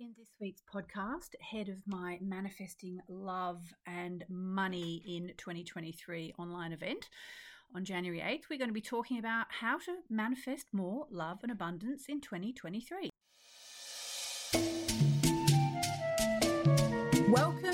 In this week's podcast, ahead of my Manifesting Love and Money in 2023 online event on January 8th, we're going to be talking about how to manifest more love and abundance in 2023.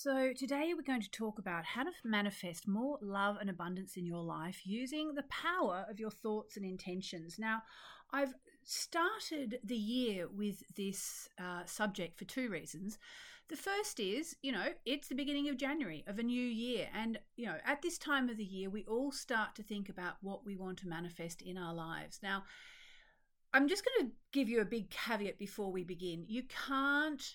So, today we're going to talk about how to manifest more love and abundance in your life using the power of your thoughts and intentions. Now, I've started the year with this uh, subject for two reasons. The first is, you know, it's the beginning of January of a new year. And, you know, at this time of the year, we all start to think about what we want to manifest in our lives. Now, I'm just going to give you a big caveat before we begin. You can't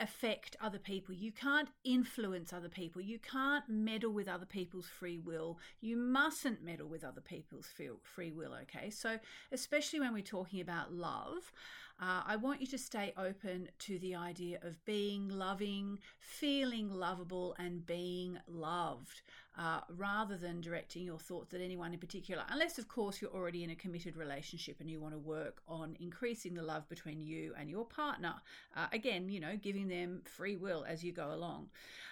affect other people. You can't influence other people. You can't meddle with other people's free will. You mustn't meddle with other people's free will, okay? So, especially when we're talking about love, uh, I want you to stay open to the idea of being loving, feeling lovable, and being loved uh, rather than directing your thoughts at anyone in particular. Unless, of course, you're already in a committed relationship and you want to work on increasing the love between you and your partner. Uh, again, you know, giving them free will as you go along.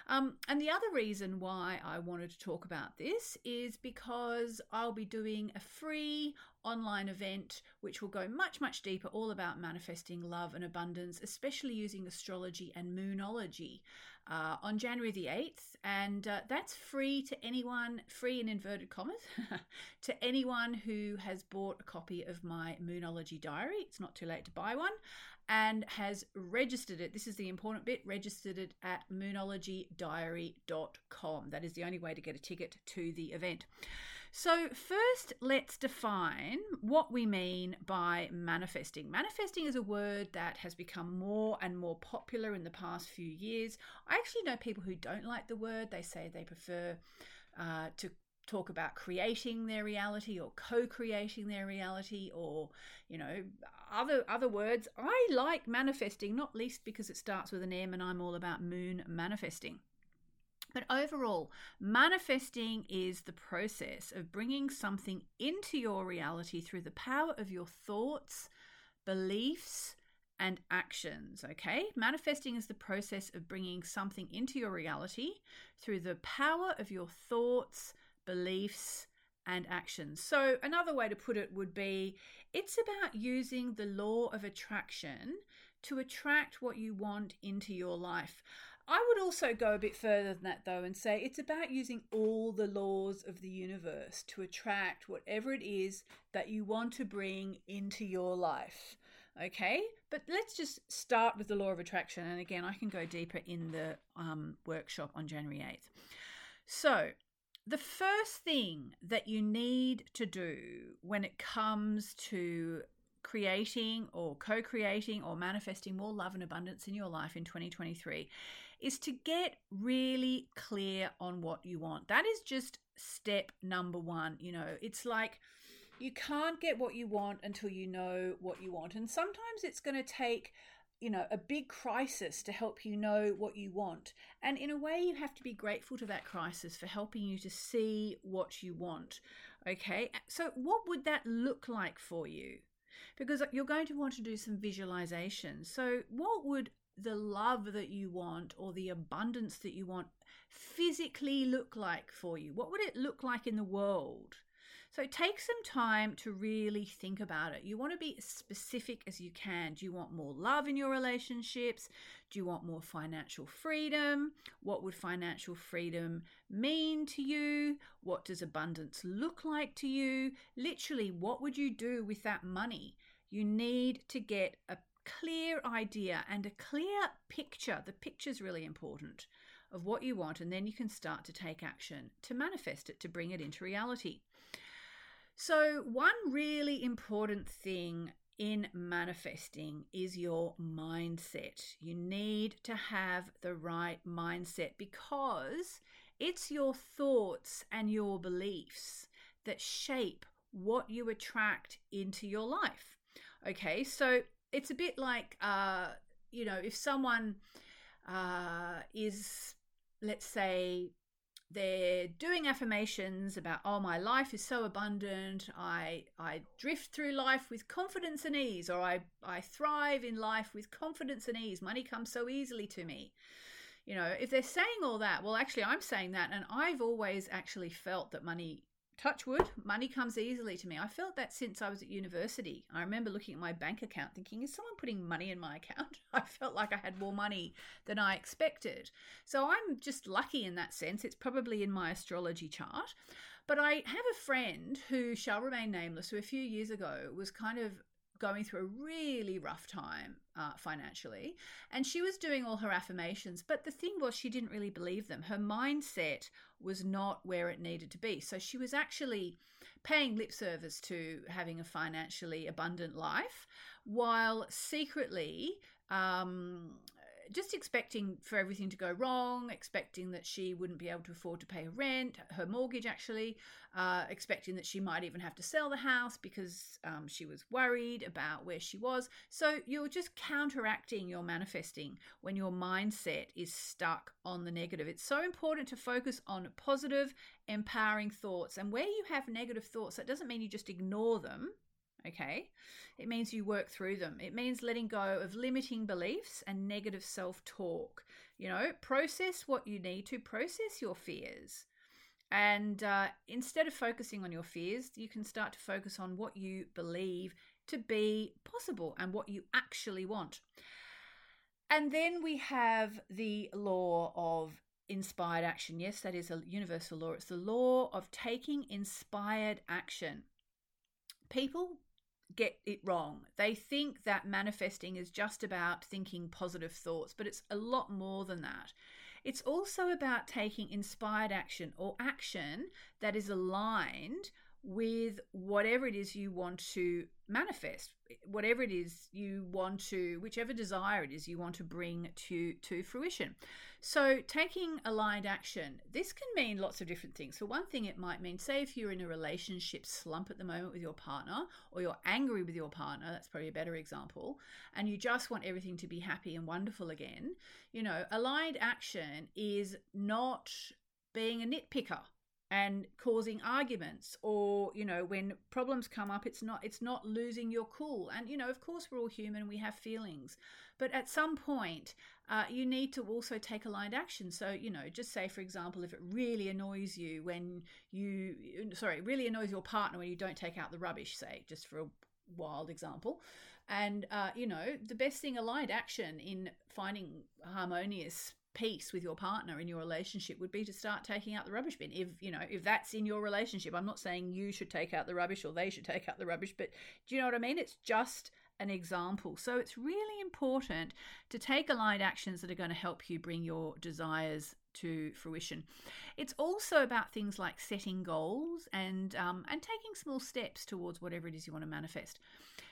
Um, and the other reason why I wanted to talk about this is because I'll be doing a free online event which will go much, much deeper, all about manifesting love and abundance, especially using astrology and moonology uh, on January the 8th. And uh, that's free to anyone, free in inverted commas, to anyone who has bought a copy of my moonology diary. It's not too late to buy one and has registered it. This is the important bit registered it at moonologydiary.com. That is the only way to get a ticket to the event. So, first, let's define what we mean by manifesting. Manifesting is a word that has become more and more popular in the past few years. I actually know people who don't like the word, they say they prefer uh, to talk about creating their reality or co-creating their reality or you know other other words i like manifesting not least because it starts with an m and i'm all about moon manifesting but overall, manifesting is the process of bringing something into your reality through the power of your thoughts, beliefs, and actions. Okay, manifesting is the process of bringing something into your reality through the power of your thoughts, beliefs, and actions. So, another way to put it would be it's about using the law of attraction to attract what you want into your life. I would also go a bit further than that, though, and say it's about using all the laws of the universe to attract whatever it is that you want to bring into your life. Okay, but let's just start with the law of attraction. And again, I can go deeper in the um, workshop on January 8th. So, the first thing that you need to do when it comes to creating or co creating or manifesting more love and abundance in your life in 2023 is to get really clear on what you want. That is just step number one. You know, it's like you can't get what you want until you know what you want. And sometimes it's going to take you know, a big crisis to help you know what you want. And in a way, you have to be grateful to that crisis for helping you to see what you want. Okay, so what would that look like for you? Because uh, you're going to want to do some visualization. So, what would the love that you want or the abundance that you want physically look like for you? What would it look like in the world? So take some time to really think about it. You want to be as specific as you can. Do you want more love in your relationships? Do you want more financial freedom? What would financial freedom mean to you? What does abundance look like to you? Literally, what would you do with that money? You need to get a clear idea and a clear picture. The picture is really important of what you want, and then you can start to take action to manifest it, to bring it into reality. So, one really important thing in manifesting is your mindset. You need to have the right mindset because it's your thoughts and your beliefs that shape what you attract into your life. Okay, so it's a bit like, uh, you know, if someone uh, is, let's say, they're doing affirmations about oh my life is so abundant. I i drift through life with confidence and ease or i i thrive in life with confidence and ease. Money comes so easily to me. You know if they're saying all that well actually i'm saying that and i've always actually felt that money touch wood, money comes easily to me. I felt that since I was at university. I remember looking at my bank account thinking, is someone putting money in my account? I felt like I had more money than I expected. So I'm just lucky in that sense. It's probably in my astrology chart. But I have a friend who shall remain nameless, who a few years ago was kind of going through a really rough time uh, financially. And she was doing all her affirmations. But the thing was, she didn't really believe them. Her mindset was not where it needed to be. So she was actually paying lip service to having a financially abundant life while secretly um, just expecting for everything to go wrong, expecting that she wouldn't be able to afford to pay her rent, her mortgage actually, uh, expecting that she might even have to sell the house because um, she was worried about where she was. So you're just counteracting your manifesting when your mindset is stuck on the negative. It's so important to focus on positive, empowering thoughts. And where you have negative thoughts, that doesn't mean you just ignore them okay? It means you work through them. It means letting go of limiting beliefs and negative self talk. You know, process what you need to, process your fears. And uh, instead of focusing on your fears, you can start to focus on what you believe to be possible and what you actually want. And then we have the law of inspired action. Yes, that is a universal law. It's the law of taking inspired action. People get it wrong. They think that manifesting is just about thinking positive thoughts, but it's a lot more than that. It's also about taking inspired action or action that is aligned with whatever it is you want to manifest eh, whatever it is you want to whichever desire it is you want to bring to to fruition. So taking aligned action this can mean lots of different things. For one thing it might mean say if you're in a relationship slump at the moment with your partner or you're angry with your partner that's probably a better example and you just want everything to be happy and wonderful again you know aligned action is not being a nitpicker and causing arguments or you know when problems come up it's not it's not losing your cool. And you know of course we're all human we have feelings. But at some point uh, you need to also take aligned action. So you know just say for example if it really annoys you when you sorry really annoys your partner when you don't take out the rubbish say just for a wild example. And uh, you know the best thing aligned action in finding harmonious peace with your partner in your relationship would be to start taking out the rubbish bin. If you know if that's in your relationship i'm not saying you should take out the rubbish or they should take out the rubbish but do you know what i mean? It's just an example. So it's really important to take aligned actions that are going to help you bring your desires to fruition. It's also about things like setting goals and um, and taking small steps towards whatever it is you want to manifest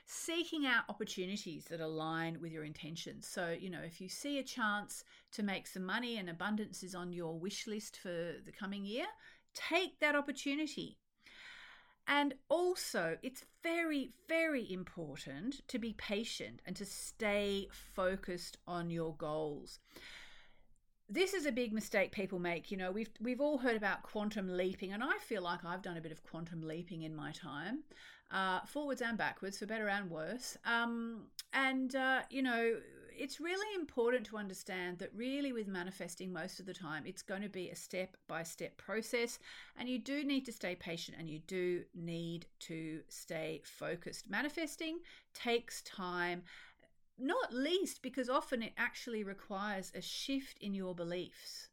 seeking out opportunities that align with your intentions. So, you know, if you see a chance to make some money and abundance is on your wish list for the coming year, take that opportunity. And also, it's very, very important to be patient and to stay focused on your goals this is a big mistake people make. You know, we've we've all heard about quantum leaping, and I feel like I've done a bit of quantum leaping in my time, uh, forwards and backwards, for better and worse. Um, and uh, you know, it's really important to understand that really with manifesting most of the time, it's going to be a step by step process, and you do need to stay patient and you do need to stay focused. Manifesting takes time not least because often it actually requires a shift in your beliefs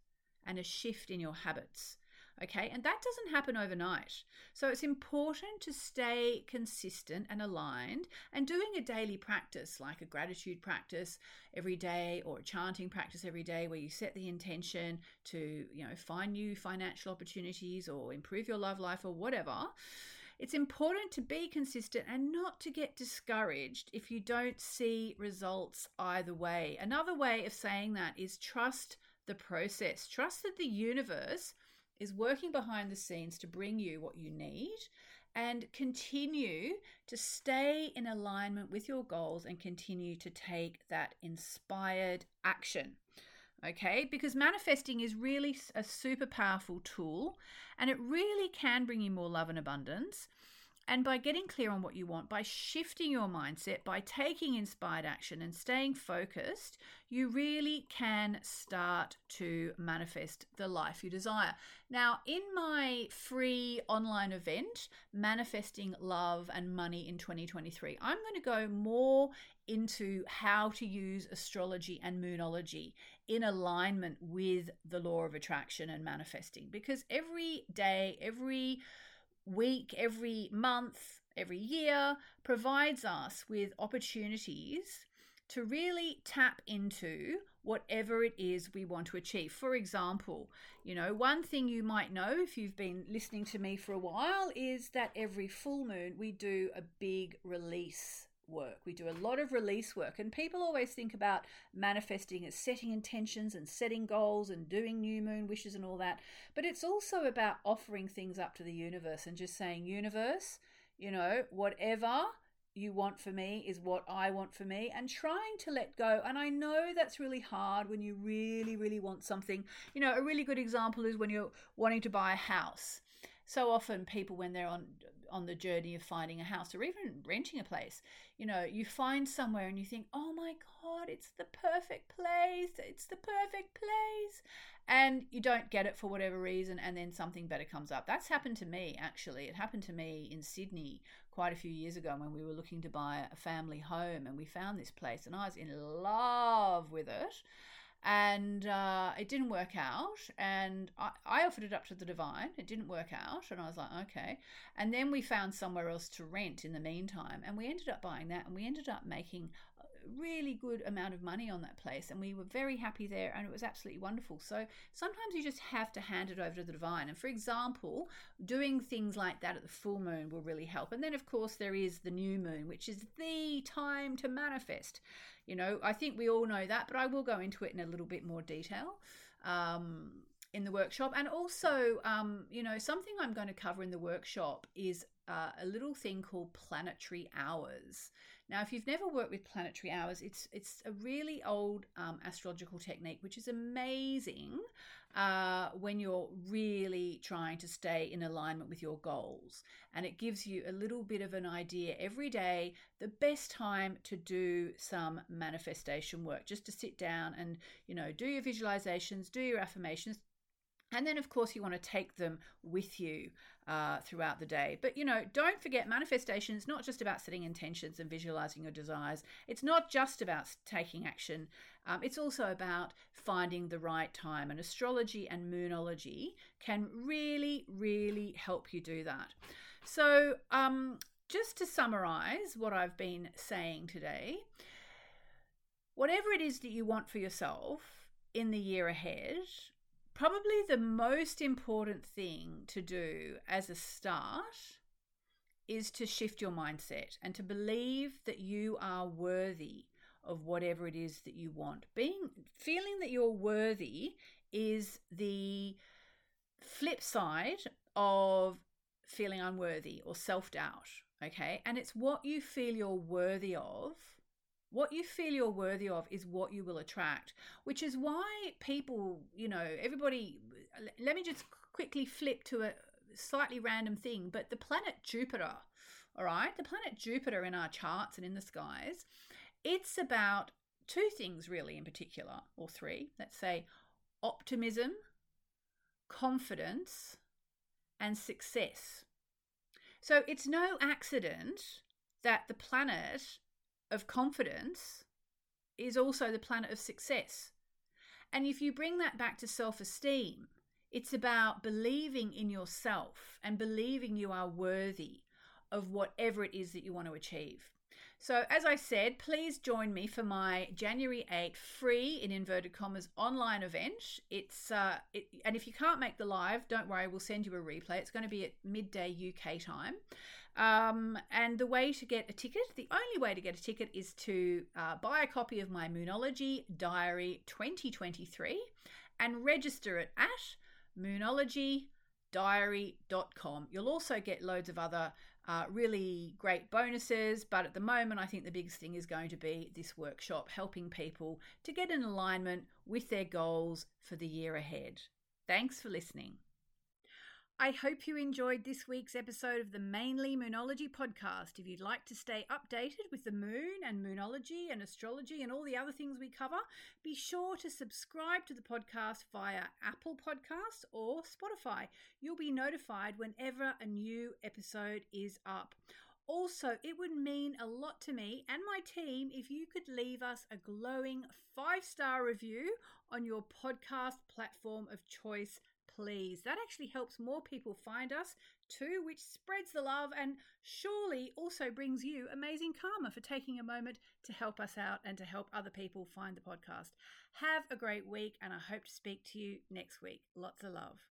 and a shift in your habits. Okay, and that doesn't happen overnight. So it's important to stay consistent and aligned and doing a daily practice like a gratitude practice every day or a chanting practice every day where you set the intention to, you know, find new financial opportunities or improve your love life or whatever it's important to be consistent and not to get discouraged if you don't see results either way. Another way of saying that is trust the process, trust that the universe is working behind the scenes to bring you what you need and continue to stay in alignment with your goals and continue to take that inspired action. Okay, because manifesting is really a super powerful tool and it really can bring you more love and abundance. And by getting clear on what you want, by shifting your mindset, by taking inspired action and staying focused, you really can start to manifest the life you desire. Now, in my free online event, Manifesting Love and Money in 2023, I'm going to go more into how to use astrology and moonology in alignment with the law of attraction and manifesting because every day, every week, every month, every year provides us with opportunities to really tap into whatever it is we want to achieve. For example, you know, one thing you might know if you've been listening to me for a while is that every full moon we do a big release work. We do a lot of release work, and people always think about manifesting as setting intentions and setting goals and doing new moon wishes and all that. But it's also about offering things up to the universe and just saying, Universe, you know, whatever you want for me is what I want for me, and trying to let go. And I know that's really hard when you really, really want something. You know, a really good example is when you're wanting to buy a house so often people when they're on on the journey of finding a house or even renting a place you know you find somewhere and you think oh my god it's the perfect place it's the perfect place and you don't get it for whatever reason and then something better comes up. That's happened to me actually. It happened to me in sydney quite a few years ago when we were looking to buy a family home and we found this place and i was in love with it and uh, it didn't work out. And I, I, offered it up to the divine. It didn't work out, and I was like, okay. And then we found somewhere else to rent in the meantime, and we ended up buying that, and we ended up making really good amount of money on that place and we were very happy there and it was absolutely wonderful. So sometimes you just have to hand it over to the divine. And for example doing things like that at the full moon will really help. And then of course there is the new moon which is the time to manifest. You know i think we all know that but i will go into it in a little bit more detail um, in the workshop. And also um, you know something i'm going to cover in the workshop is uh, a little thing called planetary hours now, if you've never worked with planetary hours, it's it's a really old um, astrological technique, which is amazing uh, when you're really trying to stay in alignment with your goals. And it gives you a little bit of an idea every day, the best time to do some manifestation work, just to sit down and, you know, do your visualizations, do your affirmations, and then, of course, you want to take them with you uh, throughout the day. But, you know, don't forget manifestation is not just about setting intentions and visualizing your desires. It's not just about taking action. Um, it's also about finding the right time. And astrology and moonology can really, really help you do that. So, um, just to summarize what I've been saying today, whatever it is that you want for yourself in the year ahead, probably the most important thing to do as a start is to shift your mindset and to believe that you are worthy of whatever it is that you want. Being feeling that you're worthy is the flip side of feeling unworthy or self-doubt, okay? And it's what you feel you're worthy of what you feel you're worthy of is what you will attract, which is why people, you know, everybody. Let me just quickly flip to a slightly random thing, but the planet Jupiter, all right, the planet Jupiter in our charts and in the skies, it's about two things really in particular, or three, let's say optimism, confidence, and success. So it's no accident that the planet of confidence is also the planet of success. And if you bring that back to self esteem, it's about believing in yourself and believing you are worthy of whatever it is that you want to achieve. So, as I said, please join me for my January 8 free, in inverted commas, online event. It's uh, it, and if you can't make the live, don't worry, we'll send you a replay. It's going to be at midday UK time. Um, and the way to get a ticket, the only way to get a ticket is to uh, buy a copy of my Moonology Diary 2023 and register it at moonologydiary.com. You'll also get loads of other uh, really great bonuses, but at the moment, I think the biggest thing is going to be this workshop helping people to get in alignment with their goals for the year ahead. Thanks for listening. I hope you enjoyed this week's episode of the Mainly Moonology podcast. If you'd like to stay updated with the moon and moonology and astrology and all the other things we cover, be sure to subscribe to the podcast via Apple Podcasts or Spotify. You'll be notified whenever a new episode is up. Also, it would mean a lot to me and my team if you could leave us a glowing five star review on your podcast platform of choice please. That actually helps more people find us too, which spreads the love and surely also brings you amazing karma for taking a moment to help us out and to help other people find the podcast. Have a great week, and I hope to speak to you next week. Lots of love.